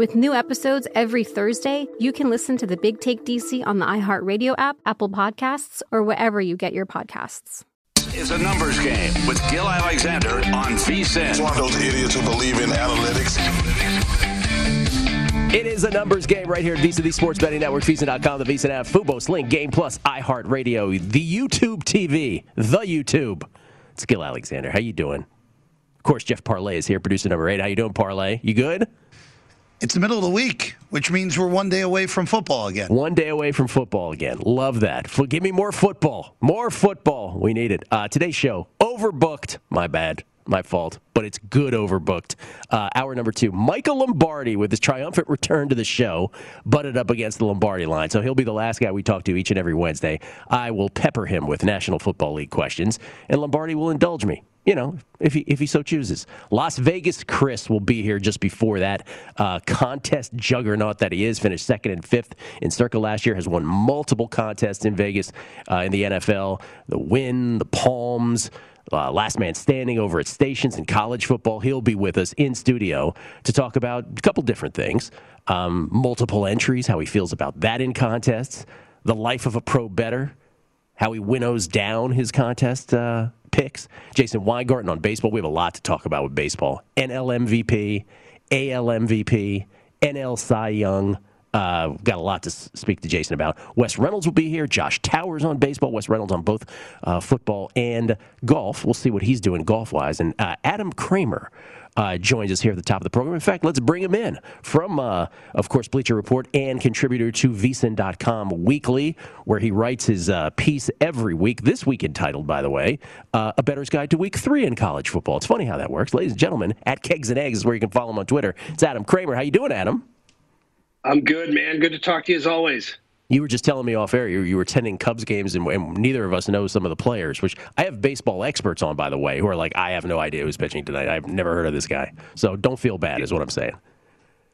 With new episodes every Thursday, you can listen to the Big Take DC on the iHeartRadio app, Apple Podcasts, or wherever you get your podcasts is a numbers game with Gil Alexander on VSIN. It's one of those idiots who believe in analytics. It is a numbers game right here at VSIN, the Sports Betting Network, VSIN.com, the VSIN app, Fubo, Sling, Game Plus, iHeartRadio, the YouTube TV, the YouTube. It's Gil Alexander. How you doing? Of course, Jeff Parlay is here, producer number eight. How you doing, Parlay? You good? It's the middle of the week, which means we're one day away from football again. One day away from football again. Love that. Give me more football. More football. We need it. Uh, today's show, overbooked. My bad my fault, but it's good overbooked. Uh, hour number two, Michael Lombardi with his triumphant return to the show, butted up against the Lombardi line. So he'll be the last guy we talk to each and every Wednesday. I will pepper him with National Football League questions, and Lombardi will indulge me. You know, if he if he so chooses. Las Vegas Chris will be here just before that uh, contest juggernaut that he is. Finished second and fifth in Circa last year. Has won multiple contests in Vegas uh, in the NFL. The win, the Palms uh, last man standing over at stations in college football. He'll be with us in studio to talk about a couple different things um, multiple entries, how he feels about that in contests, the life of a pro bettor, how he winnows down his contest uh, picks. Jason Weingarten on baseball. We have a lot to talk about with baseball. NL MVP, AL MVP, NL Cy Young. Uh, got a lot to speak to Jason about. Wes Reynolds will be here. Josh Towers on baseball. Wes Reynolds on both uh, football and golf. We'll see what he's doing golf wise. And uh, Adam Kramer. Uh, joins us here at the top of the program. In fact, let's bring him in from, uh, of course, Bleacher Report and contributor to VSIN.com weekly, where he writes his uh, piece every week. This week entitled, by the way, uh, A Bettor's Guide to Week Three in College Football. It's funny how that works. Ladies and gentlemen, at Kegs and Eggs is where you can follow him on Twitter. It's Adam Kramer. How you doing, Adam? I'm good, man. Good to talk to you as always. You were just telling me off air you, you were attending Cubs games, and, and, neither of us know some of the players. Which I have baseball experts on, by the way, who are like, I have no idea who's pitching tonight. I've never heard of this guy. So don't feel bad, is what I'm saying.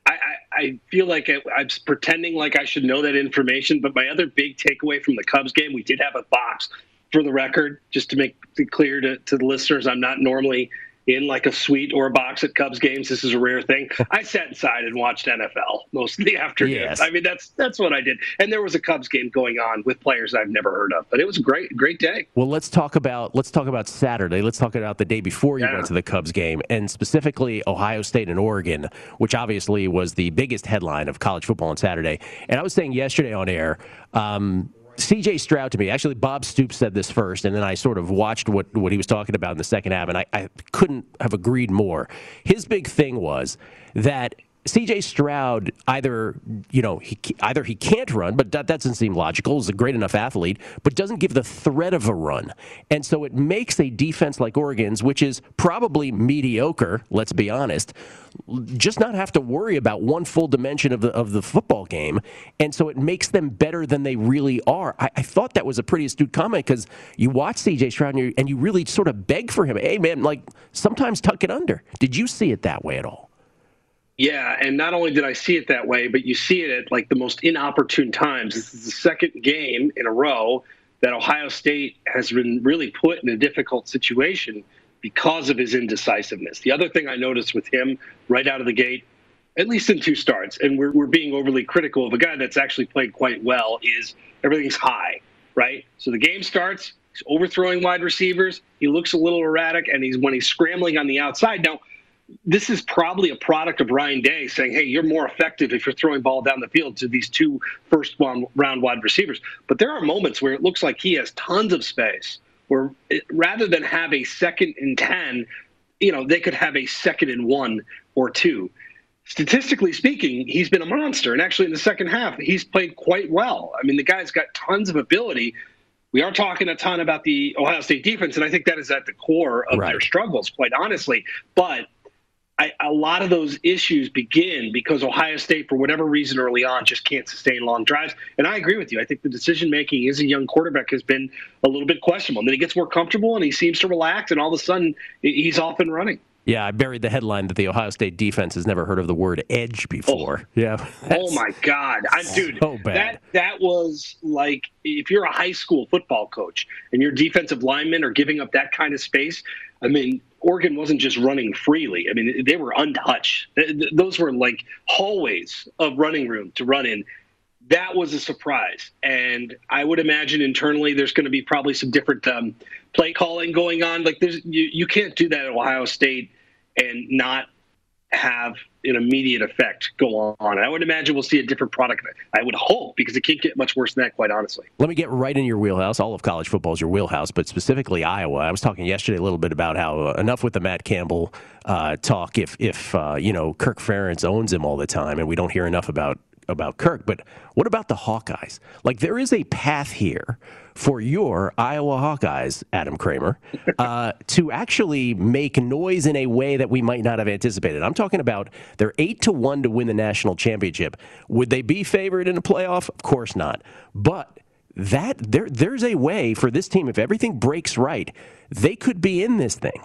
I, I, I feel like I'm pretending like I should know that information. But my other big takeaway from the Cubs game, we did have a box for the record, just to make it clear to, to the listeners. I'm not normally in like a suite or a box at Cubs games. This is a rare thing. I sat inside and watched NFL most of the afternoon. Yes. I mean, that's that's what I did. And there was a Cubs game going on with players I've never heard of, but it was a great great day. Well, let's talk about let's talk about Saturday. Let's talk about the day before you yeah. went to the Cubs game, and specifically Ohio State and Oregon, which obviously was the biggest headline of college football on Saturday. And I was saying yesterday on air. Um, CJ Stroud to me, actually, Bob Stoops said this first, and then I sort of watched what, what he was talking about in the second half, and I, I couldn't have agreed more. His big thing was that C.J. Stroud either you know he either he can't run, but that doesn't seem logical. He's a great enough athlete, but doesn't give the threat of a run, and so it makes a defense like Oregon's, which is probably mediocre. Let's be honest, just not have to worry about one full dimension of the of the football game, and so it makes them better than they really are. I, I thought that was a pretty astute comment because you watch C.J. Stroud and you, and you really sort of beg for him. Hey man, like sometimes tuck it under. Did you see it that way at all? Yeah, and not only did I see it that way, but you see it at like the most inopportune times. This is the second game in a row that Ohio State has been really put in a difficult situation because of his indecisiveness. The other thing I noticed with him right out of the gate, at least in two starts, and we're, we're being overly critical of a guy that's actually played quite well, is everything's high, right? So the game starts, he's overthrowing wide receivers, he looks a little erratic, and he's when he's scrambling on the outside. Now, this is probably a product of Ryan Day saying, hey, you're more effective if you're throwing ball down the field to these two first round wide receivers. But there are moments where it looks like he has tons of space, where it, rather than have a second and 10, you know, they could have a second and one or two. Statistically speaking, he's been a monster. And actually, in the second half, he's played quite well. I mean, the guy's got tons of ability. We are talking a ton about the Ohio State defense, and I think that is at the core of right. their struggles, quite honestly. But I, a lot of those issues begin because Ohio State, for whatever reason early on, just can't sustain long drives. And I agree with you. I think the decision making as a young quarterback has been a little bit questionable. And then he gets more comfortable and he seems to relax, and all of a sudden he's off and running. Yeah, I buried the headline that the Ohio State defense has never heard of the word edge before. Oh, yeah. Oh my God, I, dude, so that that was like if you're a high school football coach and your defensive linemen are giving up that kind of space. I mean, Oregon wasn't just running freely. I mean, they were untouched. Those were like hallways of running room to run in. That was a surprise. And I would imagine internally there's going to be probably some different um, play calling going on. Like, there's you, you can't do that at Ohio State and not have an immediate effect go on. I would imagine we'll see a different product. I would hope because it can't get much worse than that, quite honestly. Let me get right in your wheelhouse. All of college football is your wheelhouse, but specifically Iowa. I was talking yesterday a little bit about how uh, enough with the Matt Campbell uh, talk. If if uh, you know Kirk Ferentz owns him all the time, and we don't hear enough about about Kirk, but what about the Hawkeyes? Like there is a path here for your Iowa Hawkeyes, Adam Kramer, uh, to actually make noise in a way that we might not have anticipated. I'm talking about they're eight to one to win the national championship. Would they be favored in a playoff? Of course not. But that there there's a way for this team if everything breaks right, they could be in this thing.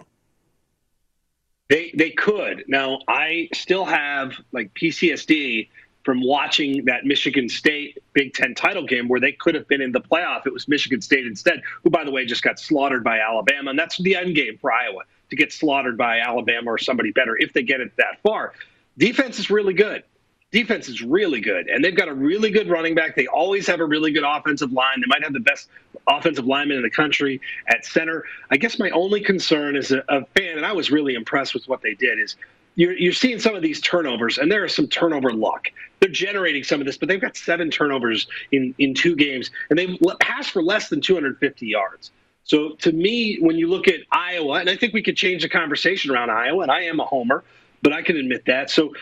They they could. Now I still have like PTSD from watching that Michigan State Big Ten title game where they could have been in the playoff. It was Michigan State instead, who, by the way, just got slaughtered by Alabama. And that's the end game for Iowa to get slaughtered by Alabama or somebody better if they get it that far. Defense is really good. Defense is really good. And they've got a really good running back. They always have a really good offensive line. They might have the best offensive lineman in the country at center. I guess my only concern as a, a fan, and I was really impressed with what they did, is you're, you're seeing some of these turnovers, and there is some turnover luck. They're generating some of this, but they've got seven turnovers in, in two games, and they've passed for less than 250 yards. So to me, when you look at Iowa, and I think we could change the conversation around Iowa, and I am a homer, but I can admit that. So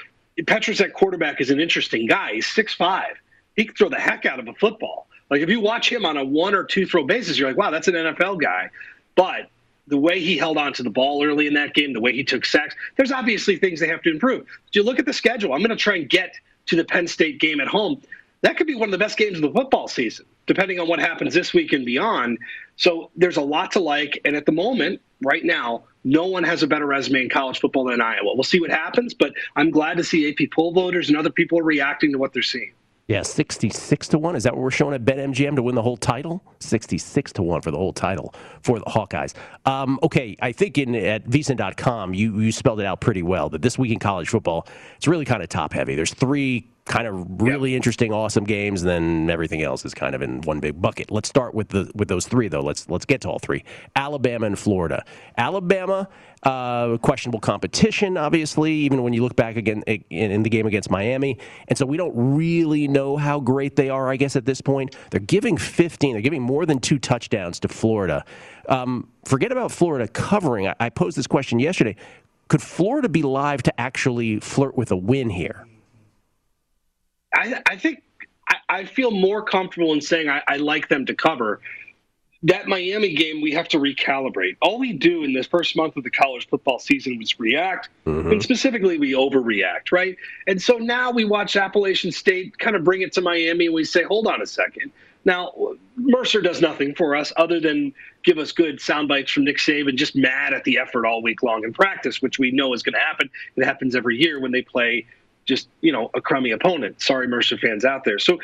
Petras at quarterback is an interesting guy. He's six five. He can throw the heck out of a football. Like if you watch him on a one or two throw basis, you're like, wow, that's an NFL guy. But the way he held on to the ball early in that game, the way he took sacks, there's obviously things they have to improve. But you look at the schedule, I'm going to try and get to the Penn State game at home. That could be one of the best games of the football season, depending on what happens this week and beyond. So there's a lot to like. And at the moment, right now, no one has a better resume in college football than Iowa. We'll see what happens, but I'm glad to see AP poll voters and other people are reacting to what they're seeing. Yeah, 66 to 1. Is that what we're showing at BetMGM to win the whole title? 66 to 1 for the whole title for the Hawkeyes. Um, okay, I think in at VSiN.com, you, you spelled it out pretty well that this week in college football, it's really kind of top heavy. There's three kind of really yep. interesting, awesome games. And then everything else is kind of in one big bucket. Let's start with the with those three though. Let's let's get to all three. Alabama and Florida. Alabama, uh, questionable competition, obviously. Even when you look back again in, in the game against Miami, and so we don't really know how great they are. I guess at this point, they're giving 15. They're giving more than two touchdowns to Florida. Um, forget about Florida covering. I, I posed this question yesterday. Could Florida be live to actually flirt with a win here? I, I think I, I, feel more comfortable in saying I, I like them to cover. That Miami game, we have to recalibrate. All we do in this first month of the college football season was react, mm-hmm. and specifically, we overreact, right? And so now we watch Appalachian State kind of bring it to Miami, and we say, hold on a second. Now, Mercer does nothing for us other than give us good sound bites from Nick Saban, just mad at the effort all week long in practice, which we know is going to happen. It happens every year when they play just you know a crummy opponent. Sorry, Mercer fans out there. So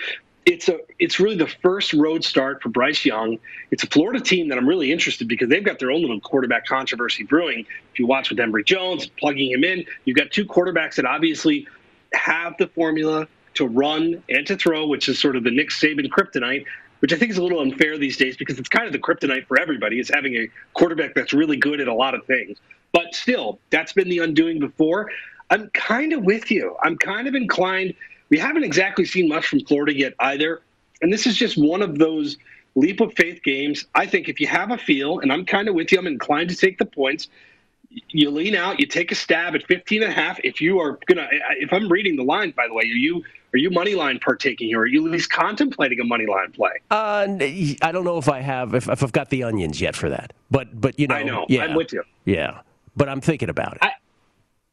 it's a it's really the first road start for Bryce Young. It's a Florida team that I'm really interested because they've got their own little quarterback controversy brewing. If you watch with Emory Jones plugging him in, you've got two quarterbacks that obviously have the formula to run and to throw, which is sort of the Nick Saban kryptonite. Which I think is a little unfair these days because it's kind of the kryptonite for everybody is having a quarterback that's really good at a lot of things. But still, that's been the undoing before. I'm kind of with you. I'm kind of inclined. We haven't exactly seen much from Florida yet either. And this is just one of those leap of faith games. I think if you have a feel, and I'm kind of with you, I'm inclined to take the points. You lean out, you take a stab at 15 and a half. If you are gonna, if I'm reading the lines, by the way, are you are you money line partaking here? Are you at least contemplating a money line play? Uh, I don't know if I have, if, if I've got the onions yet for that, but but you know, I know, yeah, I'm with you. Yeah, but I'm thinking about it. I,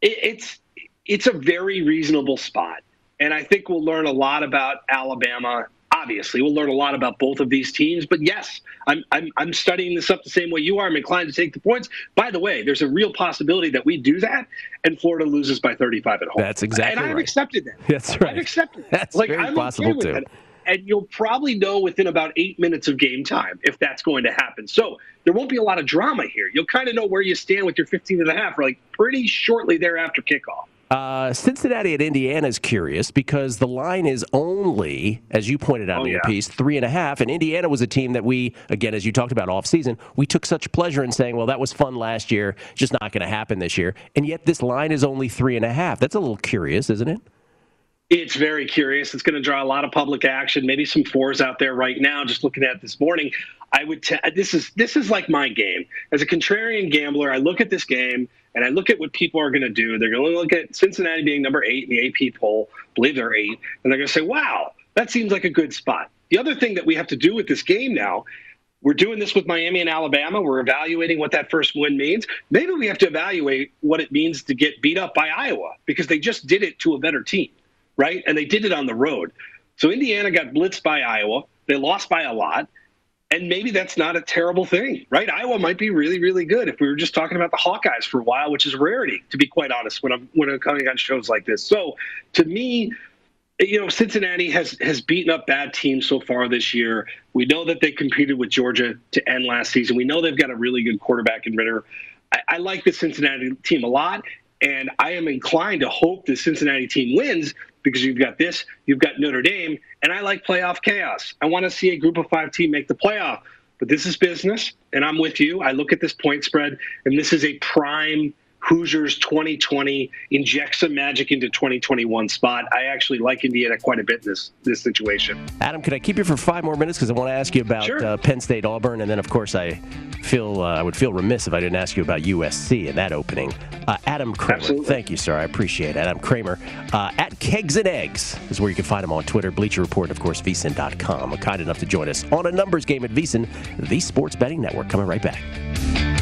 it it's it's a very reasonable spot. And I think we'll learn a lot about Alabama. Obviously, we'll learn a lot about both of these teams. But yes, I'm, I'm, I'm studying this up the same way you are. I'm inclined to take the points. By the way, there's a real possibility that we do that and Florida loses by 35 at home. That's exactly And I've right. accepted that. That's right. I've accepted that. That's like, very I'm possible okay too. And you'll probably know within about eight minutes of game time if that's going to happen. So there won't be a lot of drama here. You'll kind of know where you stand with your 15 and a half, like pretty shortly thereafter kickoff. Uh, Cincinnati at Indiana is curious because the line is only, as you pointed out oh, in your yeah. piece, three and a half. And Indiana was a team that we, again, as you talked about off season, we took such pleasure in saying, well, that was fun last year, just not going to happen this year. And yet this line is only three and a half. That's a little curious, isn't it? It's very curious. It's going to draw a lot of public action. Maybe some fours out there right now. Just looking at this morning, I would. T- this is this is like my game as a contrarian gambler. I look at this game and I look at what people are going to do. They're going to look at Cincinnati being number eight in the AP poll. believe they're eight, and they're going to say, "Wow, that seems like a good spot." The other thing that we have to do with this game now we're doing this with Miami and Alabama. We're evaluating what that first win means. Maybe we have to evaluate what it means to get beat up by Iowa because they just did it to a better team right? And they did it on the road. So Indiana got blitzed by Iowa. They lost by a lot. And maybe that's not a terrible thing, right? Iowa might be really, really good if we were just talking about the Hawkeyes for a while, which is rarity, to be quite honest, when I'm when I'm coming on shows like this. So to me, you know, Cincinnati has has beaten up bad teams so far this year. We know that they competed with Georgia to end last season. We know they've got a really good quarterback in Ridder. I, I like the Cincinnati team a lot, and I am inclined to hope the Cincinnati team wins because you've got this, you've got Notre Dame, and I like playoff chaos. I want to see a group of five team make the playoff. But this is business, and I'm with you. I look at this point spread, and this is a prime Hoosiers 2020 inject some magic into 2021 spot. I actually like Indiana quite a bit in this this situation. Adam, can I keep you for five more minutes because I want to ask you about sure. uh, Penn State Auburn, and then of course I feel uh, I would feel remiss if I didn't ask you about USC and that opening. Uh, Adam Kramer, Absolutely. thank you, sir. I appreciate it. Adam Kramer uh, at Kegs and Eggs is where you can find him on Twitter, Bleacher Report, and of course VSIN.com. Kind enough to join us on a numbers game at VSIN, the Sports Betting Network. Coming right back.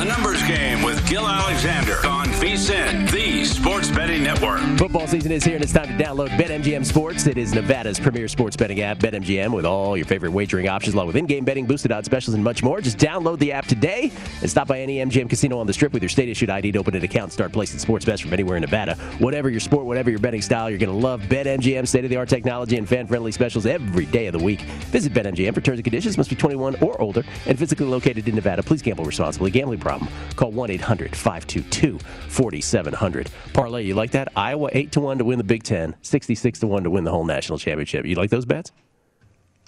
A numbers game with Gil Alexander on VSIN, the Sports Betting Network. Football season is here, and it's time to download BetMGM Sports. It is Nevada's premier sports betting app, BetMGM, with all your favorite wagering options, along with in-game betting, boosted odds specials, and much more. Just download the app today and stop by any MGM casino on the Strip with your state-issued ID to open an account and start placing sports bets from anywhere in Nevada. Whatever your sport, whatever your betting style, you're going to love BetMGM state-of-the-art technology and fan-friendly specials every day of the week. Visit BetMGM for terms and conditions. Must be 21 or older and physically located in Nevada. Please gamble responsibly. Gambling problem? Call 1-800-522-4700. Parlay, you like that? Iowa 8 to 1 to win the Big 10, 66 to 1 to win the whole national championship. You like those bets?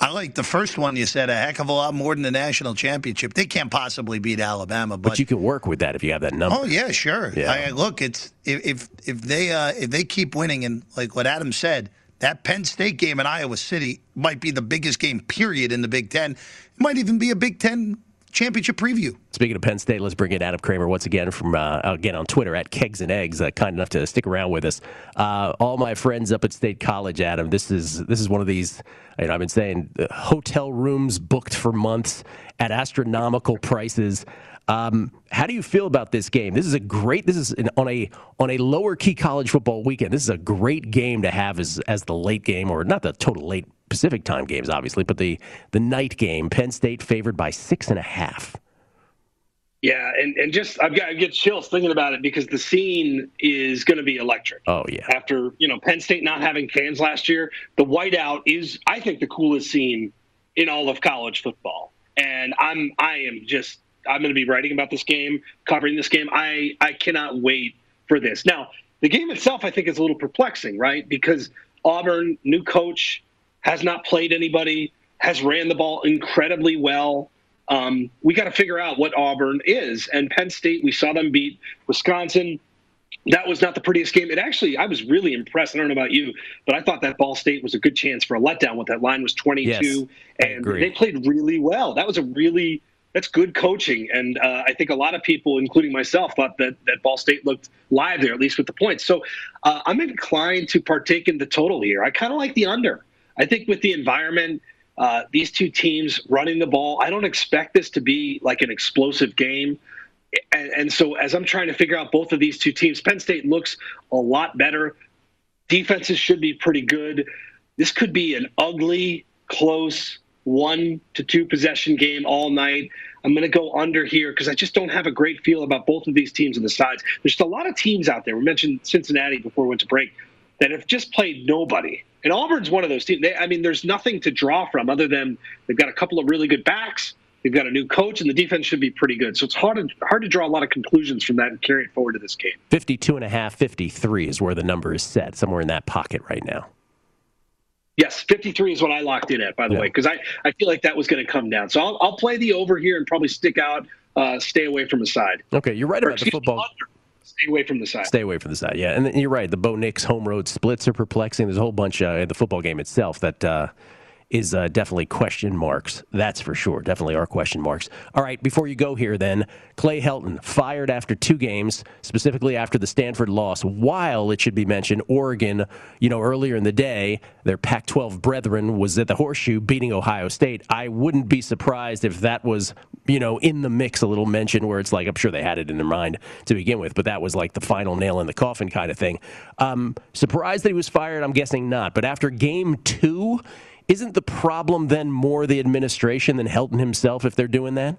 I like the first one you said a heck of a lot more than the national championship. They can't possibly beat Alabama, but, but you can work with that if you have that number. Oh yeah, sure. Yeah. I, look, it's if if they uh, if they keep winning and like what Adam said, that Penn State game in Iowa City might be the biggest game period in the Big Ten. It might even be a Big Ten championship preview. Speaking of Penn State, let's bring in Adam Kramer once again from uh, again on Twitter at Kegs and Eggs, uh, kind enough to stick around with us. Uh, all my friends up at State College, Adam. This is this is one of these. You know, I've been saying uh, hotel rooms booked for months at astronomical prices. Um, how do you feel about this game? This is a great. This is an, on a on a lower key college football weekend. This is a great game to have as as the late game, or not the total late Pacific time games, obviously, but the the night game. Penn State favored by six and a half. Yeah, and, and just I've got I get chills thinking about it because the scene is going to be electric. Oh yeah. After you know Penn State not having fans last year, the whiteout is I think the coolest scene in all of college football, and I'm I am just I'm going to be writing about this game, covering this game. I I cannot wait for this. Now the game itself I think is a little perplexing, right? Because Auburn, new coach, has not played anybody, has ran the ball incredibly well. Um, we got to figure out what Auburn is. And Penn State, we saw them beat Wisconsin. That was not the prettiest game. It actually, I was really impressed. I don't know about you, but I thought that Ball State was a good chance for a letdown. With that line was 22, yes, and they played really well. That was a really that's good coaching, and uh, I think a lot of people, including myself, thought that that Ball State looked live there, at least with the points. So uh, I'm inclined to partake in the total here. I kind of like the under. I think with the environment, uh, these two teams running the ball, I don't expect this to be like an explosive game. And, and, so as I'm trying to figure out both of these two teams, Penn State looks a lot better. Defenses should be pretty good. This could be an ugly, close one to two possession game all night. I'm going to go under here because I just don't have a great feel about both of these teams on the sides. There's just a lot of teams out there. We mentioned Cincinnati before we went to break that have just played nobody. And Auburn's one of those teams. They, I mean, there's nothing to draw from other than they've got a couple of really good backs. They've got a new coach, and the defense should be pretty good. So it's hard to, hard to draw a lot of conclusions from that and carry it forward to this game. 52 and a half, 53 is where the number is set, somewhere in that pocket right now. Yes, 53 is what I locked in at, by the yeah. way, because I, I feel like that was going to come down. So I'll, I'll play the over here and probably stick out, uh, stay away from the side. Okay, you're right or, about the football. Me, stay away from the side. Stay away from the side, yeah. And you're right. The Bo Nix home road splits are perplexing. There's a whole bunch uh, in the football game itself that uh, is uh, definitely question marks. That's for sure. Definitely are question marks. All right, before you go here, then, Clay Helton fired after two games, specifically after the Stanford loss, while it should be mentioned, Oregon, you know, earlier in the day, their Pac 12 brethren was at the horseshoe beating Ohio State. I wouldn't be surprised if that was, you know, in the mix, a little mention where it's like, I'm sure they had it in their mind to begin with, but that was like the final nail in the coffin kind of thing. Um, surprised that he was fired? I'm guessing not. But after game two, isn't the problem then more the administration than Helton himself if they're doing that?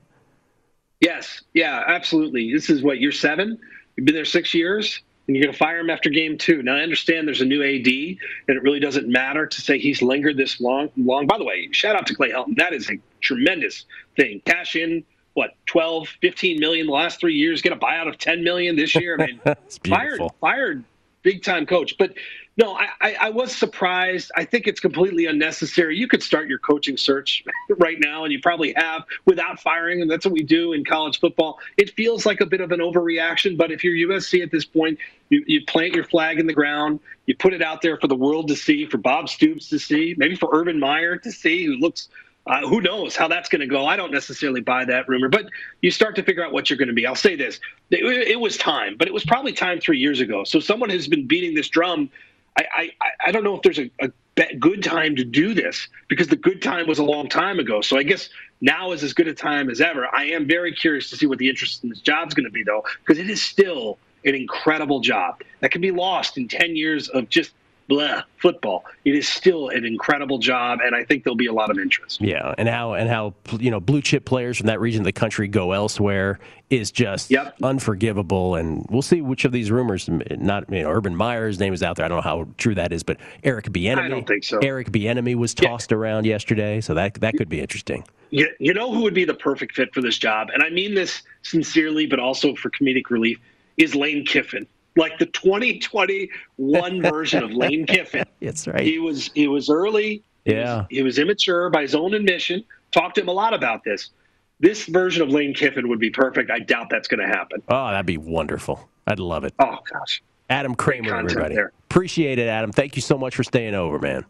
Yes. Yeah, absolutely. This is what, year seven? You've been there six years? and you're going to fire him after game two. Now I understand there's a new AD, and it really doesn't matter to say he's lingered this long. Long. By the way, shout out to Clay Helton. That is a tremendous thing. Cash in what 12, 15 million the last three years. Get a buyout of 10 million this year. I mean, fired, fired, big time coach. But no, I, I, was surprised. I think it's completely unnecessary. You could start your coaching search right now, and you probably have without firing, and that's what we do in college football. It feels like a bit of an overreaction, but if you're USC at this point, you, you plant your flag in the ground, you put it out there for the world to see, for Bob Stoops to see, maybe for Urban Meyer to see, who looks uh, who knows how that's going to go? I don't necessarily buy that rumor, but you start to figure out what you're going to be. I'll say this: it, it, was time, but it was probably time three years ago. So someone has been beating this drum I, I, I don't know if there's a, a good time to do this because the good time was a long time ago. So I guess now is as good a time as ever. I am very curious to see what the interest in this job is going to be, though, because it is still an incredible job that can be lost in 10 years of just blah football. It is still an incredible job, and I think there'll be a lot of interest. Yeah, and how and how you know blue chip players from that region of the country go elsewhere is just yep. unforgivable. And we'll see which of these rumors. Not you know, Urban Meyer's name is out there. I don't know how true that is, but Eric Bieniemy. I don't think so. Eric Bieniemy was tossed yeah. around yesterday, so that that could be interesting. You, you know who would be the perfect fit for this job, and I mean this sincerely, but also for comedic relief, is Lane Kiffin like the 2021 version of Lane Kiffin. That's right. He was he was early. Yeah. He was, he was immature by his own admission. Talked to him a lot about this. This version of Lane Kiffin would be perfect. I doubt that's going to happen. Oh, that'd be wonderful. I'd love it. Oh gosh. Adam Kramer, everybody. There. Appreciate it, Adam. Thank you so much for staying over, man.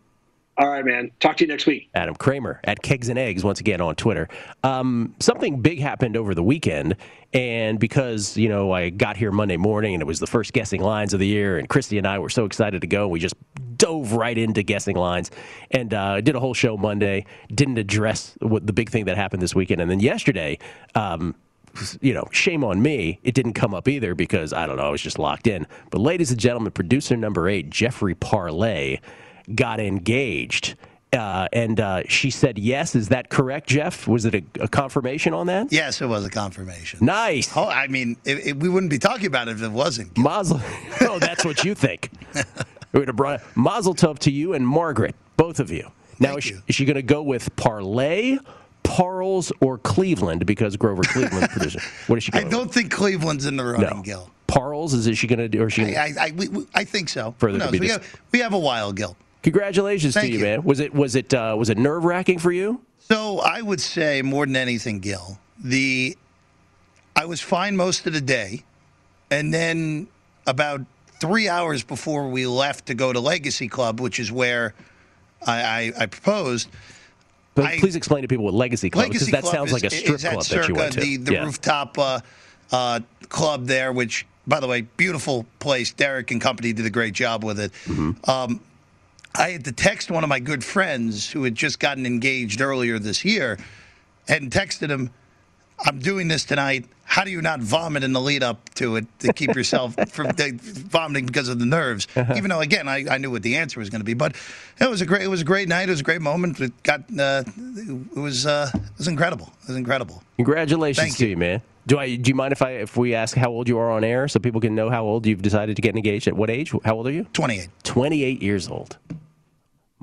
All right, man. Talk to you next week. Adam Kramer at Kegs and Eggs, once again on Twitter. Um, something big happened over the weekend, and because, you know, I got here Monday morning and it was the first guessing lines of the year, and Christy and I were so excited to go, we just dove right into guessing lines and uh, did a whole show Monday, didn't address what the big thing that happened this weekend. And then yesterday, um, you know, shame on me. It didn't come up either because I don't know, I was just locked in. But, ladies and gentlemen, producer number eight, Jeffrey Parlay got engaged. Uh, and uh, she said yes. Is that correct, Jeff? Was it a, a, confirmation on that? Yes, it was a confirmation. Nice. Oh, I mean, it, it, we wouldn't be talking about it if it wasn't. Mazel. oh, that's what you think. we would have brought Mazel Tov to you and Margaret, both of you. Now, is she, is she going to go with parlay, Parles, or Cleveland? Because Grover Cleveland producer. What is she? I don't with? think Cleveland's in the running, no. Gil. Parles is, is she going to do? Or she? I, I, we, I think so. Further we have, we have a while, Gil. Congratulations Thank to you, you, man. Was it was it uh, was it nerve wracking for you? So I would say more than anything, Gil, the I was fine most of the day, and then about three hours before we left to go to Legacy Club, which is where I, I, I proposed. But I, please explain to people what Legacy Club because that sounds is, like a strip club that, that you went to. The, the yeah. rooftop uh, uh, club there, which by the way, beautiful place. Derek and company did a great job with it. Mm-hmm. Um, I had to text one of my good friends who had just gotten engaged earlier this year and texted him, I'm doing this tonight. How do you not vomit in the lead up to it to keep yourself from vomiting because of the nerves? Uh-huh. Even though, again, I, I, knew what the answer was going to be. But it was a great, it was a great night. It was a great moment. It got, uh, it was, uh, it was incredible. It was incredible. Congratulations Thank to you. you, man. Do I? Do you mind if I if we ask how old you are on air so people can know how old you've decided to get engaged at what age? How old are you? 28. 28 years old.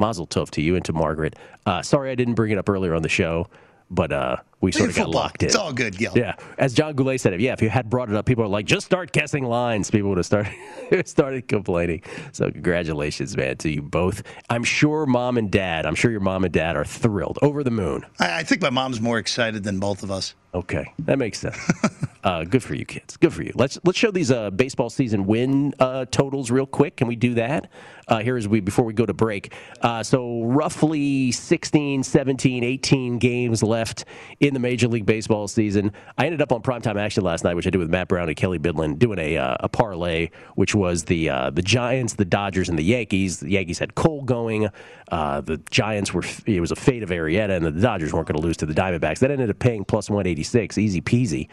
Mazel tov to you and to Margaret. Uh, sorry I didn't bring it up earlier on the show, but uh, we sort of got locked in. It's all good, Gil. Yeah, as John Goulet said, yeah, if you had brought it up, people are like, just start guessing lines. People would have started started complaining. So congratulations, man, to you both. I'm sure mom and dad, I'm sure your mom and dad are thrilled, over the moon. I, I think my mom's more excited than both of us. Okay, that makes sense. uh, good for you, kids. Good for you. Let's let's show these uh, baseball season win uh, totals real quick. Can we do that? Uh, here as we before we go to break. Uh, so roughly 16, 17, 18 games left in the Major League Baseball season. I ended up on primetime action last night, which I did with Matt Brown and Kelly Bidlin, doing a uh, a parlay, which was the uh, the Giants, the Dodgers, and the Yankees. The Yankees had Cole going. Uh, the Giants were it was a fate of Arrieta, and the Dodgers weren't going to lose to the Diamondbacks. That ended up paying plus 186, easy peasy.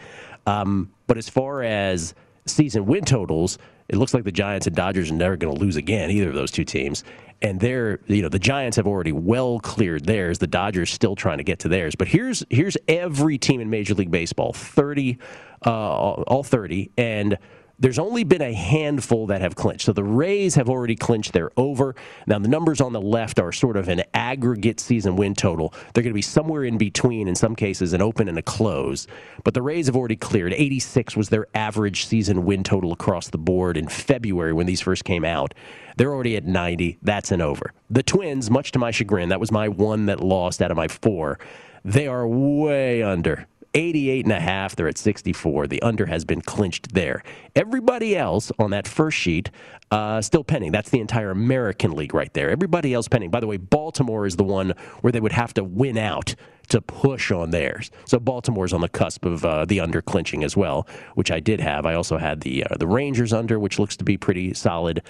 Um, but as far as season win totals, it looks like the Giants and Dodgers are never going to lose again, either of those two teams. And they're, you know, the Giants have already well cleared theirs. The Dodgers still trying to get to theirs. But here's here's every team in Major League Baseball, thirty, uh, all thirty, and there's only been a handful that have clinched. So the Rays have already clinched their over. Now, the numbers on the left are sort of an aggregate season win total. They're going to be somewhere in between, in some cases, an open and a close. But the Rays have already cleared. 86 was their average season win total across the board in February when these first came out. They're already at 90. That's an over. The Twins, much to my chagrin, that was my one that lost out of my four. They are way under 88 and a half. They're at 64. The under has been clinched there. Everybody else on that first sheet uh, still pending. That's the entire American League right there. Everybody else pending. By the way, Baltimore is the one where they would have to win out to push on theirs. So Baltimore's on the cusp of uh, the under clinching as well, which I did have. I also had the uh, the Rangers under, which looks to be pretty solid.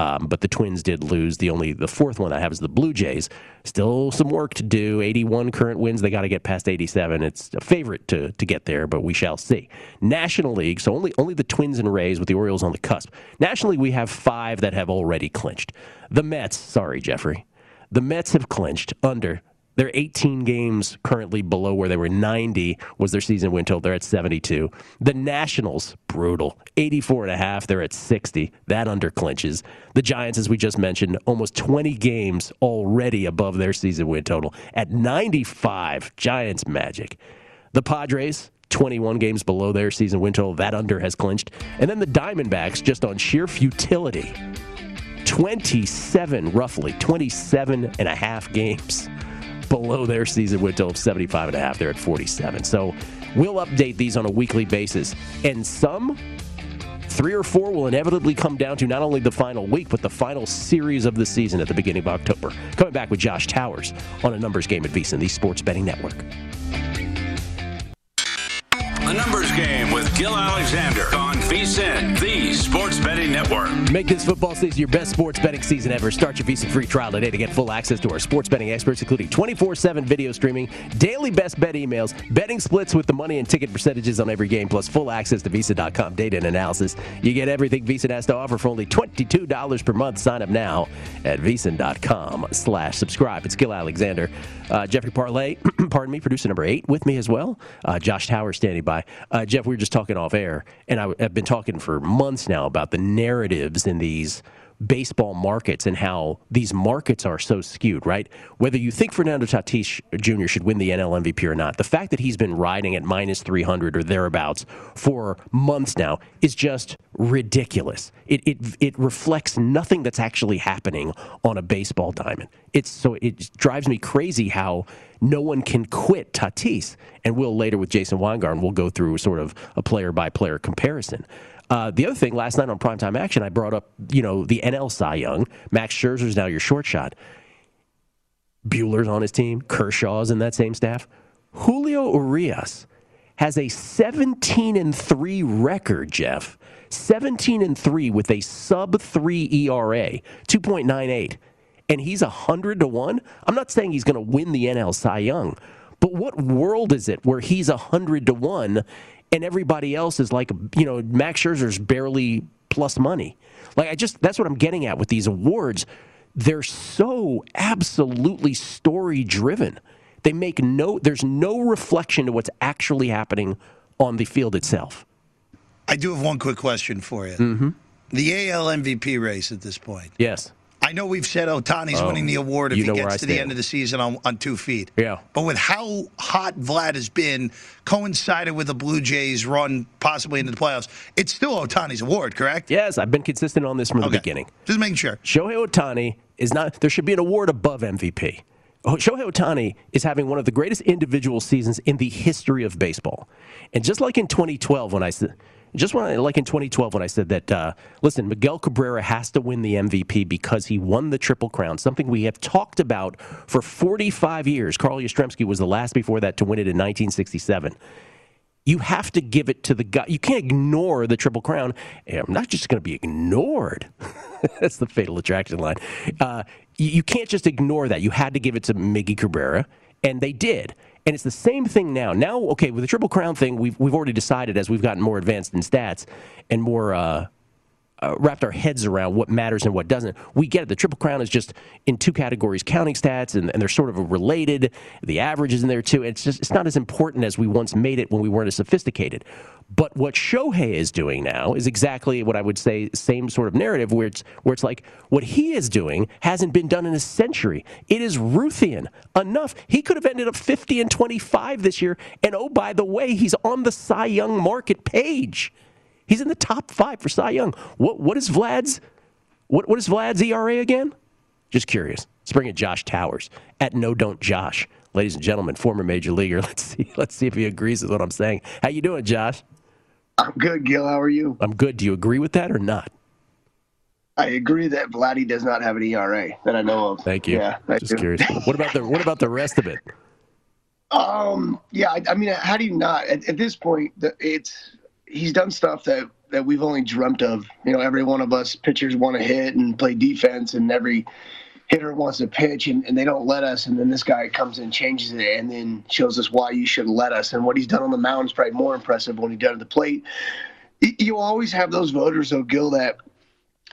Um, but the Twins did lose. The only the fourth one I have is the Blue Jays. Still some work to do. 81 current wins. They got to get past 87. It's a favorite to to get there, but we shall see. National League. So only only the Twins and Rays with the Orioles on the cusp. Nationally, we have five that have already clinched. The Mets. Sorry, Jeffrey. The Mets have clinched under they're 18 games currently below where they were 90 was their season win total. They're at 72. The Nationals, brutal. 84 and a half. They're at 60. That under clinches. The Giants, as we just mentioned, almost 20 games already above their season win total at 95. Giants magic. The Padres, 21 games below their season win total. That under has clinched. And then the Diamondbacks, just on sheer futility, 27, roughly, 27 and a half games below their season win total of 75 and a half. They're at 47. So we'll update these on a weekly basis. And some three or four will inevitably come down to not only the final week, but the final series of the season at the beginning of October. Coming back with Josh Towers on a numbers game at VSiN, the Sports Betting Network. A numbers game with Gil Alexander on VSiN, the Sports Betting Network. Make this football season your best sports betting season ever. Start your VSiN free trial today to get full access to our sports betting experts, including 24-7 video streaming, daily best bet emails, betting splits with the money and ticket percentages on every game, plus full access to VSiN.com data and analysis. You get everything VSiN has to offer for only $22 per month. Sign up now at VSiN.com slash subscribe. It's Gil Alexander. Uh, Jeffrey Parlay, pardon me, producer number eight with me as well. Uh, Josh Towers standing by. Uh, Jeff, we were just talking off air, and I, I've been talking for months now about the narratives in these baseball markets and how these markets are so skewed, right? Whether you think Fernando Tatis Jr. should win the NL MVP or not, the fact that he's been riding at minus 300 or thereabouts for months now is just ridiculous. It, it, it reflects nothing that's actually happening on a baseball diamond. It's so it drives me crazy how no one can quit Tatis. And we'll later with Jason Weingarten, we'll go through sort of a player by player comparison. Uh, the other thing, last night on primetime action, I brought up, you know, the NL Cy Young. Max Scherzer's now your short shot. Buehler's on his team. Kershaw's in that same staff. Julio Urias has a 17 and 3 record, Jeff. 17 and 3 with a sub 3 ERA, 2.98. And he's 100 to 1. I'm not saying he's going to win the NL Cy Young, but what world is it where he's 100 to 1 and everybody else is like, you know, Max Scherzer's barely plus money. Like I just that's what I'm getting at with these awards. They're so absolutely story driven. They make no there's no reflection to what's actually happening on the field itself. I do have one quick question for you. Mm-hmm. The AL MVP race at this point. Yes. I know we've said oh, Ohtani's Oh, winning the award if he gets to the end of the season on, on two feet. Yeah. But with how hot Vlad has been, coincided with the Blue Jays run possibly into the playoffs, it's still Ohtani's award, correct? Yes, I've been consistent on this from the beginning. Just making sure. Shohei Ohtani is not. There should be an award above MVP. Oh, Shohei Ohtani is having one of the greatest individual seasons in the history of baseball, and just like in 2012 when I said. Just when I, like in 2012 when I said that, uh, listen, Miguel Cabrera has to win the MVP because he won the Triple Crown, something we have talked about for 45 years. Carl Yastrzemski was the last before that to win it in 1967 you have to give it to the guy. You can't ignore the Triple Crown. I'm not just going to be ignored. That's the fatal attraction line. Uh, you, you can't just ignore that. You had to give it to Miggy Cabrera, and they did. And it's the same thing now. Now, okay, with the Triple Crown thing, we've we've already decided as we've gotten more advanced in stats and more. Uh, uh, wrapped our heads around what matters and what doesn't. We get it. The Triple Crown is just in two categories: counting stats, and, and they're sort of related. The average is in there too. It's just it's not as important as we once made it when we weren't as sophisticated. But what Shohei is doing now is exactly what I would say same sort of narrative where it's where it's like what he is doing hasn't been done in a century. It is Ruthian enough. He could have ended up 50 and 25 this year. And oh by the way, he's on the Cy Young market page. He's in the top five for Cy Young. What what is Vlad's what what is Vlad's ERA again? Just curious. Let's bring in Josh Towers at No Don't Josh. Ladies and gentlemen, former major leaguer. Let's see let's see if he agrees with what I'm saying. How you doing, Josh? I'm good, Gil. How are you? I'm good. Do you agree with that or not? I agree that Vladdy does not have an ERA that I know of. Thank you. Yeah, I Just do. curious. What about the what about the rest of it? Um, yeah, I, I mean, how do you not? At, at this point, the, it's he's done stuff that that we've only dreamt of. You know, every one of us pitchers want to hit and play defense, and every hitter wants to pitch, and, and they don't let us. And then this guy comes and changes it, and then shows us why you should let us. And what he's done on the mound is probably more impressive when he done at the plate. You always have those voters, though, Gil, that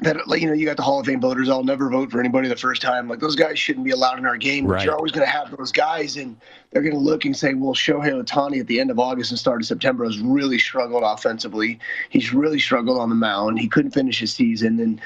that you know you got the Hall of Fame voters. I'll never vote for anybody the first time. Like those guys shouldn't be allowed in our game. But you're always going to have those guys, and they're going to look and say, "Well, Shohei Ohtani at the end of August and start of September has really struggled offensively. He's really struggled on the mound. He couldn't finish his season, and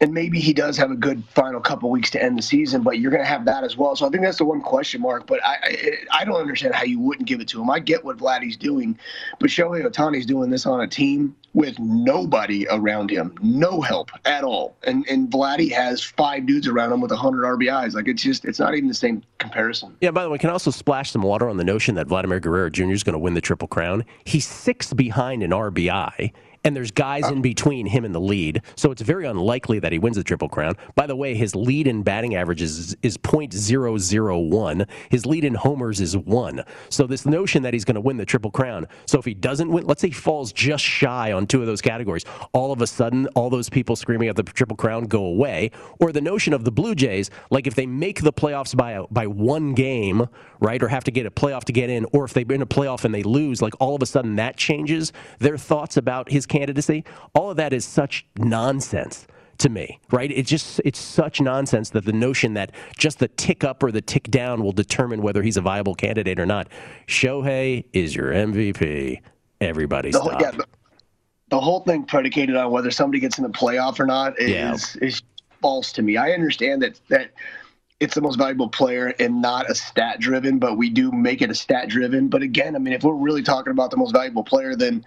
and maybe he does have a good final couple weeks to end the season. But you're going to have that as well. So I think that's the one question mark. But I I, I don't understand how you wouldn't give it to him. I get what Vladdy's doing, but Shohei Ohtani's doing this on a team with nobody around him, no help at all. And and Vladdy has five dudes around him with 100 RBIs. Like it's just it's not even the same comparison. Yeah, by the way, can I also splash some water on the notion that Vladimir Guerrero Jr. is going to win the Triple Crown. He's six behind in RBI, and there's guys uh. in between him and the lead, so it's very unlikely that he wins the Triple Crown. By the way, his lead in batting average is, is .001. His lead in homers is one. So this notion that he's going to win the Triple Crown, so if he doesn't win, let's say he falls just shy on two of those categories, all of a sudden, all those people screaming at the Triple Crown go away. Or the notion of the Blue Jays, like if they make the playoffs by a, by one game, right, or have to get a playoff to get in, or if they're in a playoff and they lose, like all of a sudden that changes their thoughts about his candidacy. All of that is such nonsense to me, right? It's just it's such nonsense that the notion that just the tick up or the tick down will determine whether he's a viable candidate or not. Shohei is your MVP. Everybody The whole, stop. yeah, the, the whole thing predicated on whether somebody gets in the playoff or not is Yeah. is false to me. I understand that that it's the most valuable player and not a stat driven, but we do make it a stat driven. But again, I mean, if we're really talking about the most valuable player, then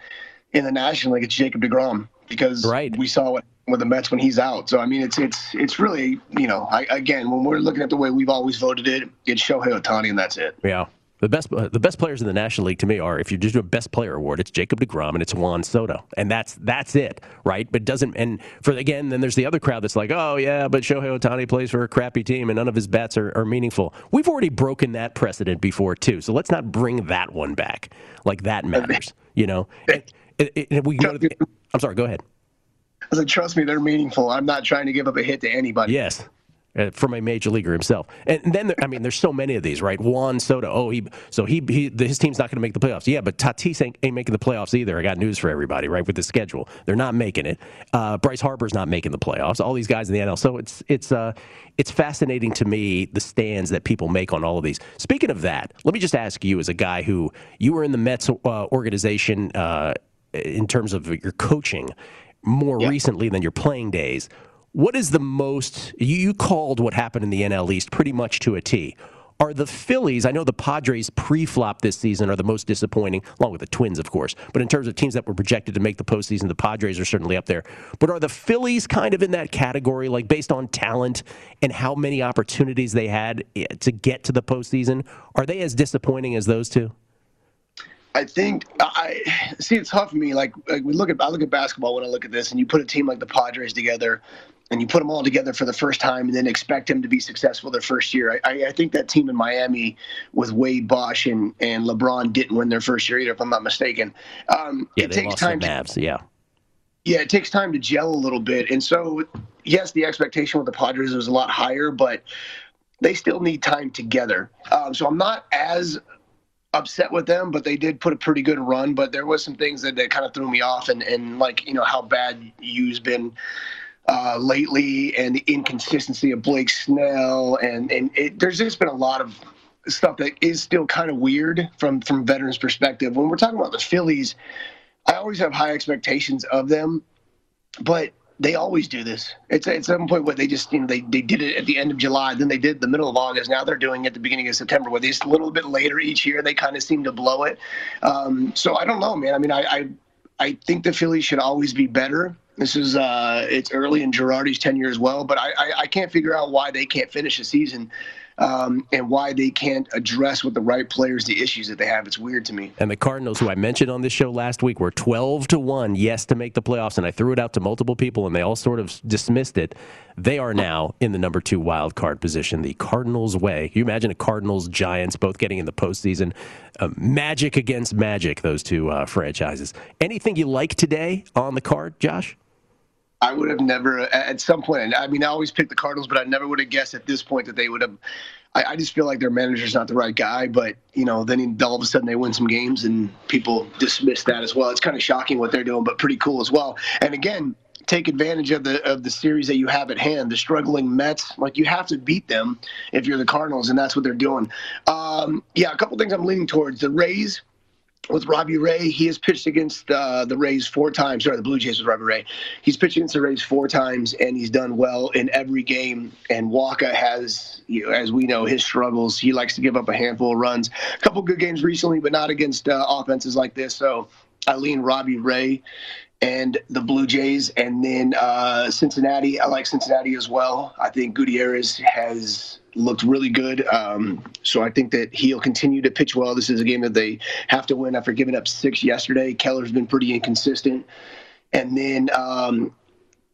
in the National League, it's Jacob deGrom because right. we saw what with the Mets when he's out. So I mean, it's it's it's really you know, I, again, when we're looking at the way we've always voted it, it's Shohei Ohtani and that's it. Yeah. The best, uh, the best players in the National League to me are if you just do a Best Player award, it's Jacob deGrom and it's Juan Soto, and that's that's it, right? But doesn't and for again, then there's the other crowd that's like, oh yeah, but Shohei Ohtani plays for a crappy team and none of his bats are, are meaningful. We've already broken that precedent before too, so let's not bring that one back. Like that matters, you know. And, and- and we go to the, I'm sorry, go ahead. I was like, trust me, they're meaningful. I'm not trying to give up a hit to anybody. Yes. Uh, from a major leaguer himself, and then there, I mean, there's so many of these, right? Juan Soto. Oh, he so he, he his team's not going to make the playoffs. Yeah, but Tatis ain't, ain't making the playoffs either. I got news for everybody, right? With the schedule, they're not making it. Uh, Bryce Harper's not making the playoffs. All these guys in the NL. So it's it's uh it's fascinating to me the stands that people make on all of these. Speaking of that, let me just ask you, as a guy who you were in the Mets uh, organization uh, in terms of your coaching more recently than your playing days. What is the most you, called what happened in the NL East pretty much to a T? Are the Phillies, I know the Padres pre flop this season are the most disappointing, along with the Twins, of course. But in terms of teams that were projected to make the postseason, the Padres are certainly up there. But are the Phillies kind of in that category, like based on talent and how many opportunities they had eh, to get to the postseason? Are they as disappointing as those two? I think I see it's tough for me. Like, like we look at I look at basketball when I look at this, and you put a team like the Padres together, and you put them all together for the first time, and then expect them to be successful their first year. I, I think that team in Miami with Wade Bosh and and LeBron didn't win their first year either, if I'm not mistaken. Um, yeah, it takes time. the Mavs. yeah. Yeah, it takes time to gel a little bit, and so yes, the expectation with the Padres was a lot higher, but they still need time together. Um, so I'm not as upset with them, but they did put a pretty good run. But there was some things that, that kind of threw me off, and, and like you know how bad you've been uh, lately, and the inconsistency of Blake Snell, and and it, there's just been a lot of stuff that is still kind of weird from from veterans' perspective. When we're talking about the Phillies, I always have high expectations of them, but they always do this. It's at some point where they just, you know, they, they did it at the end of July, then they did the middle of August. Now they're doing it at the beginning of September, where they just a little bit later each year. They kind of seem to blow it. Um, so I don't know, man. I mean, I, I I think the Phillies should always be better. This is uh, it's early in Girardi's tenure as well, but I, I, I can't figure out why they can't finish the season um, and why they can't address with the right players the issues that they have. It's weird to me. And the Cardinals, who I mentioned on this show last week, were 12 to 1, yes, to make the playoffs. And I threw it out to multiple people, and they all sort of dismissed it. They are now in the number two wild card position, the Cardinals' way. You imagine a Cardinals Giants both getting in the postseason? Uh, magic against magic, those two uh, franchises. Anything you like today on the card, Josh? I would have never, at some point, I mean, I always pick the Cardinals, but I never would have guessed at this point that they would have. I, I just feel like their manager's not the right guy, but, you know, then all of a sudden they win some games and people dismiss that as well. It's kind of shocking what they're doing, but pretty cool as well. And again, take advantage of the of the series that you have at hand. The struggling Mets, like you have to beat them if you're the Cardinals, and that's what they're doing. Um, yeah, a couple things I'm leaning towards. The Rays with Robbie Ray. He has pitched against uh, the Rays four times. Sorry, the Blue Jays with Robbie Ray. He's pitched against the Rays four times, and he's done well in every game. And Wacha has, you know, as we know, his struggles. He likes to give up a handful of runs. A couple good games recently, but not against uh, offenses like this. So I lean Robbie Ray and the Blue Jays, and then uh, Cincinnati. I like Cincinnati as well. I think Gutierrez has looked really good. Um, so I think that he'll continue to pitch well. This is a game that they have to win after giving up six yesterday. Keller's been pretty inconsistent. And then um,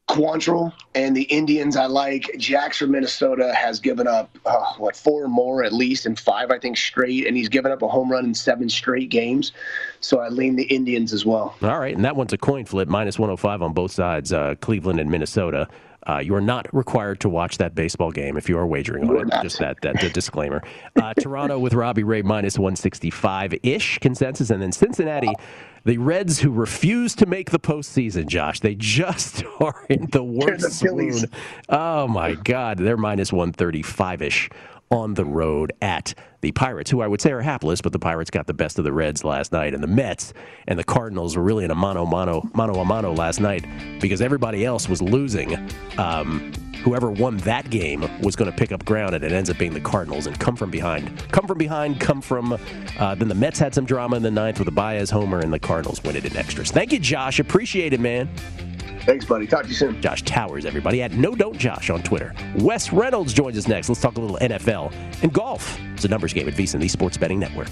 Quantrill and the Indians, I like. Jax from Minnesota has given up, uh, what, four more at least, and five, I think, straight. And he's given up a home run in seven straight games. So I lean the Indians as well. All right. And that one's a coin flip, minus 105 on both sides, uh, Cleveland and Minnesota. Uh, you are not required to watch that baseball game if you are wagering on it. Not. Just that, that, disclaimer. Uh, Toronto with Robbie Ray minus 165 ish consensus. And then Cincinnati, the Reds who refuse to make the postseason, Josh. They just are in the worst the swoon. Oh, my God. They're minus 135 ish on the road at the Pirates, who I would say are hapless, but the Pirates got the best of the Reds last night, and the Mets and the Cardinals were really in a mano mano mano a mano last night because everybody else was losing. Um, whoever won that game was going to pick up ground, and it ends up being the Cardinals and come from behind. Come from behind, come from. Uh, then the Mets had some drama in the ninth with a Baez homer, and the Cardinals win it in extras. Thank you, Josh. Appreciate it, man. Thanks, buddy. Talk to you soon. Josh Towers, everybody, at No Don't Josh on Twitter. Wes Reynolds joins us next. Let's talk a little NFL and golf. It's a numbers game at VSiN, the Sports Betting Network.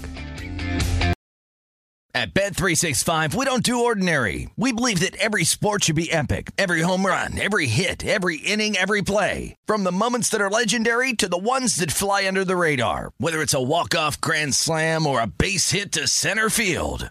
At Bet365, we don't do ordinary. We believe that every sport should be epic. Every home run, every hit, every inning, every play. From the moments that are legendary to the ones that fly under the radar. Whether it's a walk-off grand slam or a base hit to center field.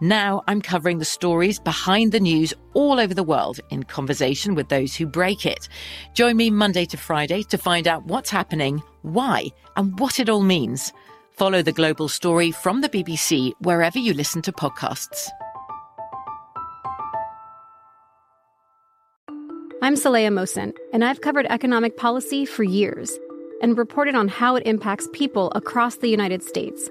Now I'm covering the stories behind the news all over the world in conversation with those who break it. Join me Monday to Friday to find out what's happening, why, and what it all means. Follow the global story from the BBC wherever you listen to podcasts. I'm Saleha Mohsin, and I've covered economic policy for years and reported on how it impacts people across the United States.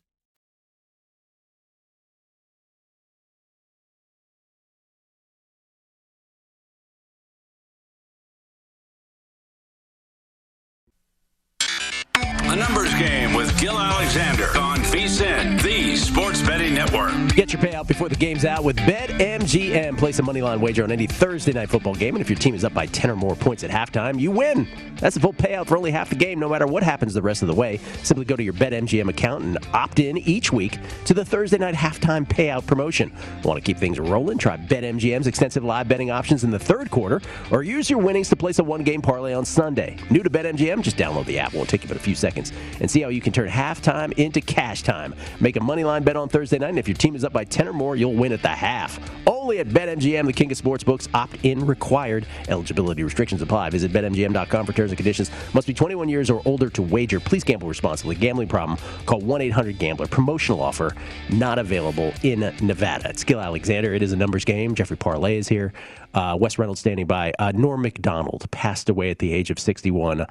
A numbers game with Gil Alexander on VSIN, the sports betting network. Get your payout before the game's out with BetMGM. Place a moneyline wager on any Thursday night football game, and if your team is up by 10 or more points at halftime, you win. That's the full payout for only half the game, no matter what happens the rest of the way. Simply go to your BetMGM account and opt in each week to the Thursday night halftime payout promotion. Want to keep things rolling? Try BetMGM's extensive live betting options in the third quarter, or use your winnings to place a one-game parlay on Sunday. New to BetMGM? Just download the app. Won't take you but a few seconds, and see how you can turn halftime into cash time. Make a money line bet on Thursday night, and if your team is up by 10 or more, you'll win at the half. Only at BetMGM, the king of sportsbooks. Opt-in required. Eligibility restrictions apply. Visit BetMGM.com for terms and conditions. Must be 21 years or older to wager. Please gamble responsibly. Gambling problem? Call 1-800-GAMBLER. Promotional offer not available in Nevada. It's Gil Alexander. It is a numbers game. Jeffrey Parlay is here. Uh, Wes Reynolds standing by. Uh, Norm Macdonald passed away at the age of 61.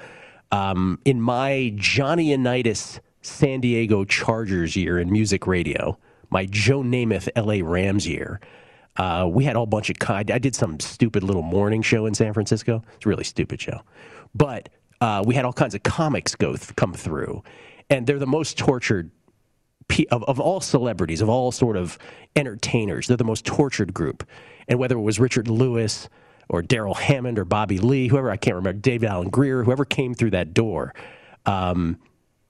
Um, in my Johnny Unitas San Diego Chargers year in music radio, my Joe Namath LA Rams year, uh, we had a whole bunch of. I did some stupid little morning show in San Francisco. It's a really stupid show, but uh, we had all kinds of comics go th- come through, and they're the most tortured of, of all celebrities, of all sort of entertainers. They're the most tortured group, and whether it was Richard Lewis or Darrell Hammond or Bobby Lee, whoever I can't remember, David Alan Grier, whoever came through that door. Um,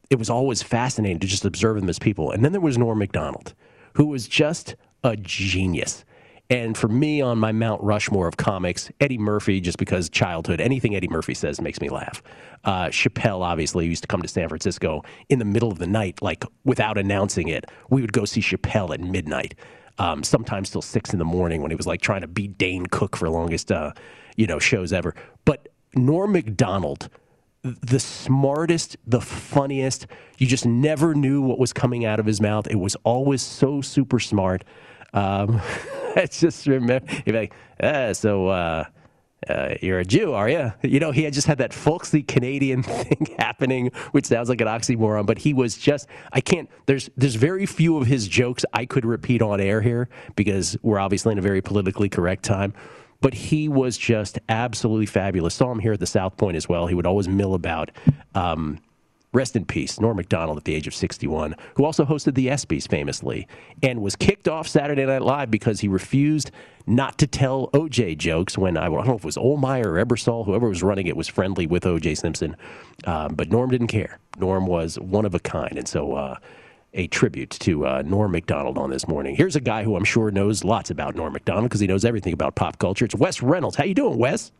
it was always fascinating to just observe them as people. And then there was Norm Macdonald, who was just a genius. And for me, on my Mount Rushmore of comics, Eddie Murphy, just because childhood, anything Eddie Murphy says makes me laugh. Uh, Chappelle, obviously, used to come to San Francisco in the middle of the night, like without announcing it. We would go see Chappelle at midnight, um, sometimes till six in the morning when he was like trying to beat Dane Cook for longest, uh, you know, shows ever. But Norm Macdonald, the smartest, the funniest. You just never knew what was coming out of his mouth. It was always so super smart. Um, I just remember, like, ah, so uh, uh, you're a Jew, are you? You know, he had just had that folksy Canadian thing happening, which sounds like an oxymoron, but he was just, I can't, there's, there's very few of his jokes I could repeat on air here because we're obviously in a very politically correct time. but he was just absolutely fabulous. Saw him here at the South Point as well. He would always mill about. Um, rest in peace, Norm Macdonald at the age of 61, who also hosted the ESPYs famously and was kicked off Saturday Night Live because he refused not to tell OJ jokes when I, I don't know if it was Ohlmeyer or Ebersol, whoever was running it was friendly with OJ Simpson. Um, but Norm didn't care. Norm was one of a kind. And so, uh, a tribute to uh, Norm Macdonald on this morning. Here's a guy who I'm sure knows lots about Norm Macdonald because he knows everything about pop culture. It's Wes Reynolds. How you doing, Wes?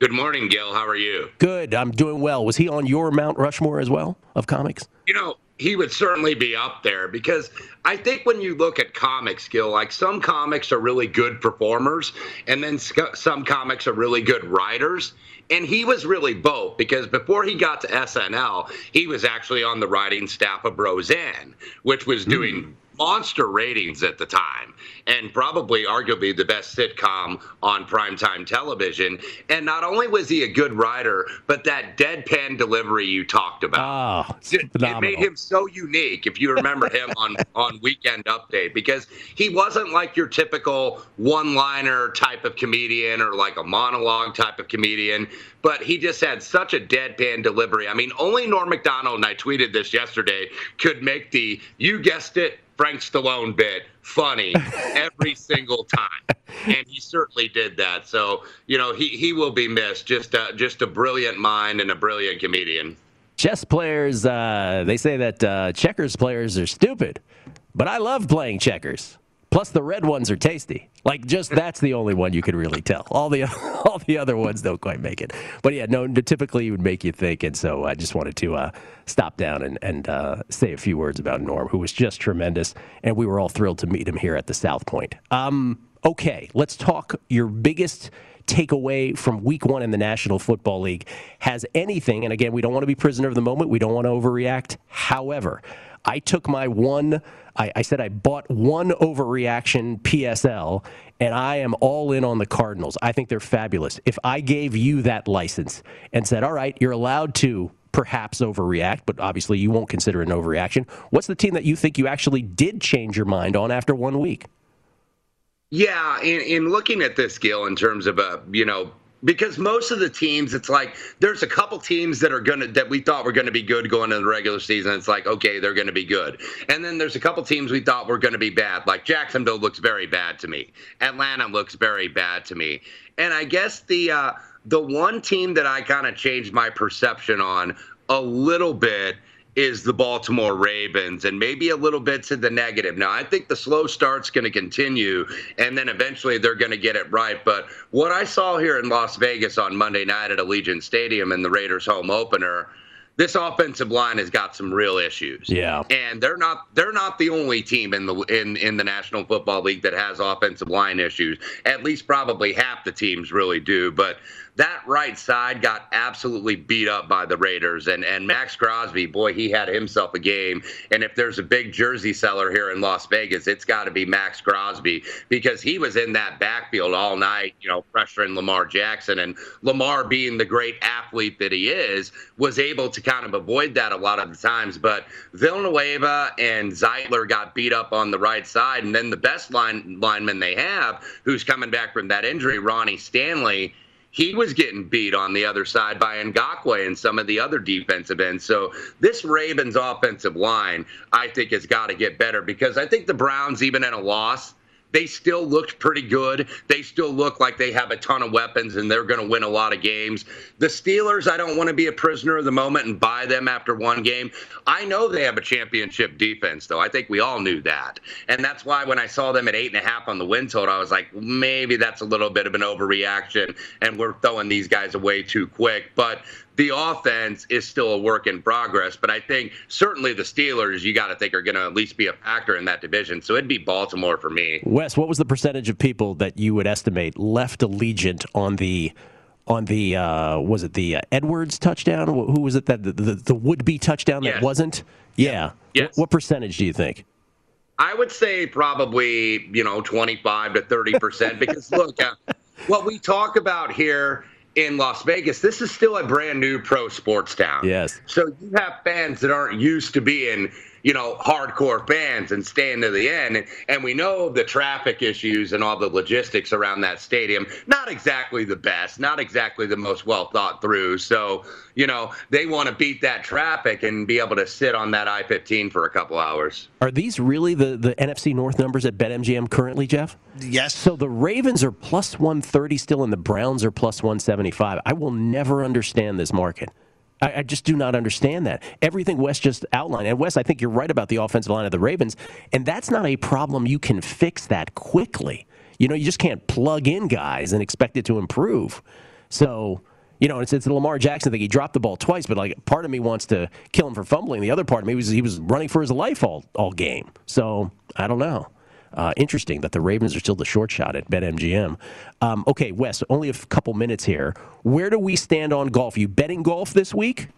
Good morning, Gil. How are you? Good. I'm doing well. Was he on your Mount Rushmore as well of comics? You know, he would certainly be up there because I think when you look at comics, Gil, like some comics are really good performers, and then some comics are really good writers. And he was really both because before he got to SNL, he was actually on the writing staff of Roseanne, which was doing. Mm monster ratings at the time and probably arguably the best sitcom on primetime television. And not only was he a good writer, but that deadpan delivery you talked about. Oh, it, it, made him so unique if you remember him on, on Weekend Update because he wasn't like your typical one liner type of comedian or like a monologue type of comedian, but he just had such a deadpan delivery. I mean, only Norm Macdonald, and I tweeted this yesterday, could make the, you guessed it, Frank Stallone bit funny every single time, and he certainly did that. So you know he he will be missed. Just a, just a brilliant mind and a brilliant comedian. Chess players, uh, they say that uh, checkers players are stupid, but I love playing checkers. Plus, the red ones are tasty. Like, just that's the only one you can really tell. All the all the other ones don't quite make it. But yeah, no, typically would make you think. And so I just wanted to uh, stop down and, and uh, say a few words about Norm, who was just tremendous. And we were all thrilled to meet him here at the South Point. Um, okay, let's talk your biggest takeaway from week one in the National Football League. Has anything, and again, we don't want to be prisoner of the moment, we don't want to overreact. However, I took my one, I, I said I bought one overreaction PSL, and I am all in on the Cardinals. I think they're fabulous. If I gave you that license and said, all right, you're allowed to perhaps overreact, but obviously you won't consider an overreaction. What's the team that you think you actually did change your mind on after one week? Yeah, in, in looking at this, Gil, in terms of a you know because most of the teams it's like there's a couple teams that are gonna that we thought were gonna be good going into the regular season. It's like okay they're gonna be good. And then there's a couple teams we thought were gonna be bad. Like jacksonville looks very bad to me. Atlanta looks very bad to me. And i guess the uh the one team that i kind of changed my perception on a little bit is the Baltimore Ravens and maybe a little bit to the negative. Now, I think the slow start's going to continue and then eventually they're going to get it right. But what I saw here in Las Vegas on Monday night at Allegiant Stadium in the Raiders home opener, this offensive line has got some real issues. Yeah. And they're not they're not the only team in the in in the National Football League that has offensive line issues. At least probably half the teams really do, but that right side got absolutely beat up by the Raiders. And and Maxx Crosby, boy, he had himself a game. And if there's a big jersey seller here in Las Vegas, it's got to be Maxx Crosby because he was in that backfield all night, you know, pressuring Lamar Jackson. And Lamar, being the great athlete that he is, was able to kind of avoid that a lot of the times. But Villanueva and Zeitler got beat up on the right side. And then the best line lineman they have, who's coming back from that injury, Ronnie Stanley he was getting beat on the other side by Ngakoue and some of the other defensive ends. So this Ravens offensive line, I think, has got to get better because I think the Browns, even at a loss, they still looked pretty good. They still look like they have a ton of weapons and they're going to win a lot of games. The Steelers, I don't want to be a prisoner of the moment and buy them after one game. I know they have a championship defense, though. I think we all knew that. And that's why when I saw them at eight and a half on the win total, I was like, maybe that's a little bit of an overreaction and we're throwing these guys away too quick. But the offense is still a work in progress. But I think certainly the Steelers, you got to think, are going to at least be a factor in that division. So it'd be Baltimore for me. Wes, what was the percentage of people that you would estimate left Allegiant on the on the uh, was it the uh, Edwards touchdown? Who was it that the, the, the would be touchdown that yes. wasn't? Yeah. Yes. What, what percentage do you think? I would say probably you know twenty five to thirty percent because look, uh, what we talk about here in Las Vegas, this is still a brand new pro sports town. Yes. So you have fans that aren't used to being you know, hardcore fans and staying to the end. And, and we know the traffic issues and all the logistics around that stadium, not exactly the best, not exactly the most well thought through. So, you know, they want to beat that traffic and be able to sit on that I 15 for a couple hours. Are these really the, the NFC North numbers at BetMGM currently, Jeff? Yes. So the Ravens are plus 130 still, and the Browns are plus 175. I will never understand this market. I, I, just do not understand that. Everything Wes just outlined, and Wes, I think you're right about the offensive line of the Ravens, and that's not a problem you can fix that quickly. You know, you just can't plug in guys and expect it to improve. So, you know, it's, it's the Lamar Jackson thing. He dropped the ball twice, but like part of me wants to kill him for fumbling. The other part of me was he was running for his life all all game. So I don't know. Uh, interesting that the Ravens are still the short shot at BetMGM. Um, okay, Wes, only a couple minutes here. Where do we stand on golf? Are you betting golf this week?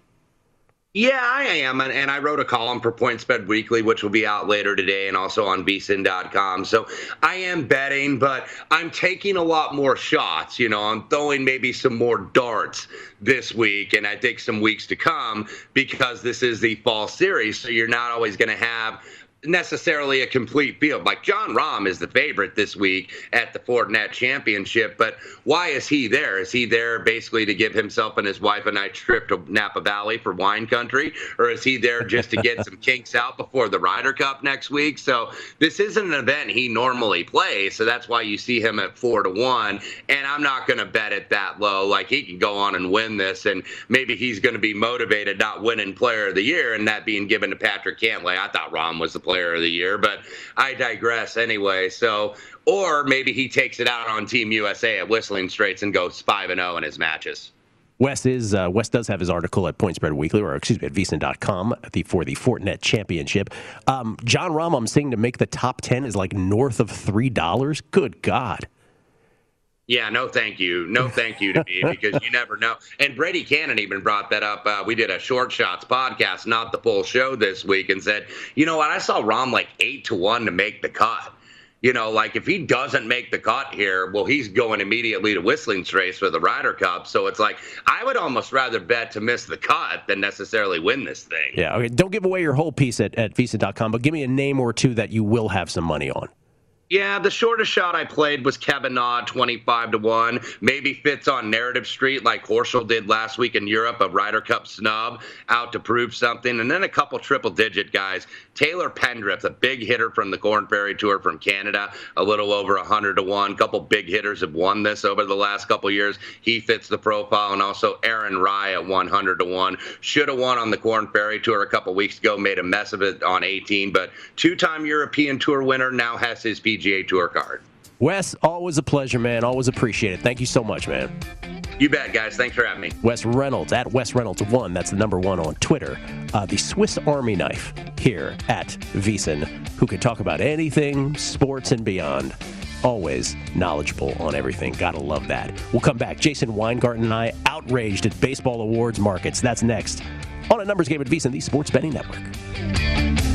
Yeah, I am. And, and I wrote a column for Point Spread Weekly, which will be out later today and also on vsin.com. So I am betting, but I'm taking a lot more shots. You know, I'm throwing maybe some more darts this week and I think some weeks to come because this is the fall series. So you're not always going to have necessarily a complete field. Like Jon Rahm is the favorite this week at the Fortinet Championship, but why is he there? Is he there basically to give himself and his wife a nice trip to Napa Valley for wine country, or is he there just to get some kinks out before the Ryder Cup next week? So this isn't an event he normally plays, so that's why you see him at four to one. And I'm not going to bet it that low. Like he can go on and win this, and maybe he's going to be motivated not winning Player of the Year and that being given to Patrick Cantlay. I thought Rahm was the player of the year, but I digress anyway. So, or maybe he takes it out on Team USA at Whistling Straits and goes 5 and 0 in his matches. Wes is uh, Wes does have his article at Point Spread Weekly, or excuse me, at VSiN.com the, for the Fortinet Championship. Um, Jon Rahm, I'm seeing to make the top ten is like north of three dollars. Good God! Yeah, no, thank you. No, thank you to me because you never know. And Brady Kannon even brought that up. Uh, we did a short shots podcast, not the full show this week, and said, you know what? I saw Rahm like eight to one to make the cut. You know, like if he doesn't make the cut here, well, he's going immediately to Whistling Straits for the Ryder Cup. So it's like I would almost rather bet to miss the cut than necessarily win this thing. Yeah. Okay. Don't give away your whole piece at, at VSiN.com, but give me a name or two that you will have some money on. Yeah, the shortest shot I played was Kevin Na, 25 to 1. Maybe fits on Narrative Street like Horschel did last week in Europe, a Ryder Cup snub out to prove something. And then a couple triple digit guys. Taylor Pendrith, a big hitter from the Korn Ferry Tour from Canada, a little over 100 to 1. A couple big hitters have won this over the last couple years. He fits the profile. And also Aaron Rai at 100 to 1. Should have won on the Korn Ferry Tour a couple weeks ago, made a mess of it on 18. But two time European Tour winner now has his PGA PGA Tour card. Wes, always a pleasure, man. Always appreciate it. Thank you so much, man. You bet, guys. Thanks for having me. Wes Reynolds at Wes Reynolds one. That's the number one on Twitter. Uh, the Swiss Army knife here at VSiN, who can talk about anything, sports and beyond. Always knowledgeable on everything. Gotta love that. We'll come back. Jason Weingarten and I outraged at baseball awards markets. That's next on a numbers game at VSiN, the Sports Betting Network.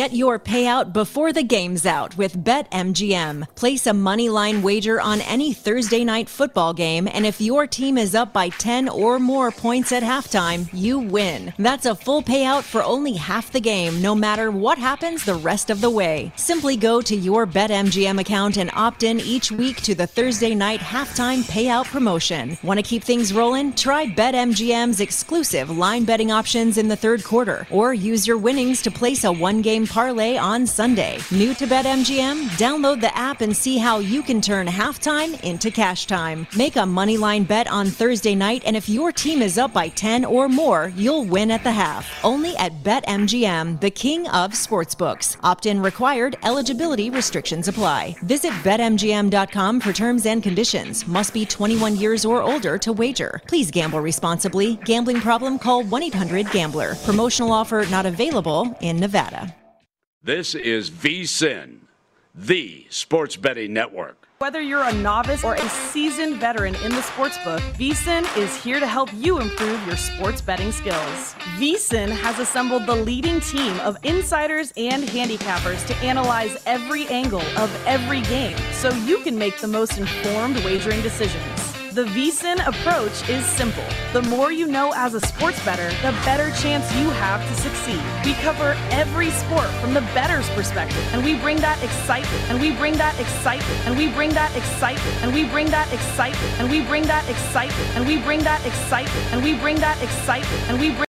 Get your payout before the game's out with BetMGM. Place a money line wager on any Thursday night football game, and if your team is up by 10 or more points at halftime, you win. That's a full payout for only half the game, no matter what happens the rest of the way. Simply go to your BetMGM account and opt in each week to the Thursday night halftime payout promotion. Want to keep things rolling? Try BetMGM's exclusive line betting options in the third quarter, or use your winnings to place a one game parlay on Sunday. New to BetMGM? Download the app and see how you can turn halftime into cash time. Make a money line bet on Thursday night, and if your team is up by 10 or more, you'll win at the half. Only at BetMGM, the king of sportsbooks. Opt in required, eligibility restrictions apply. Visit BetMGM.com for terms and conditions. Must be 21 years or older to wager. Please gamble responsibly. Gambling problem? Call 1 800 Gambler. Promotional offer not available in Nevada. This is VSIN, the sports betting network. Whether you're a novice or a seasoned veteran in the sports book, VSIN is here to help you improve your sports betting skills. VSIN has assembled the leading team of insiders and handicappers to analyze every angle of every game so you can make the most informed wagering decisions. The VSIN approach is simple. The more you know as a sports bettor, the better chance you have to succeed. We cover every sport from the bettor's perspective, and we bring that excitement, and we bring that excitement, and we bring that excitement, and we bring that excitement, and we bring that excitement, and we bring that excitement, and we bring that excitement, and we bring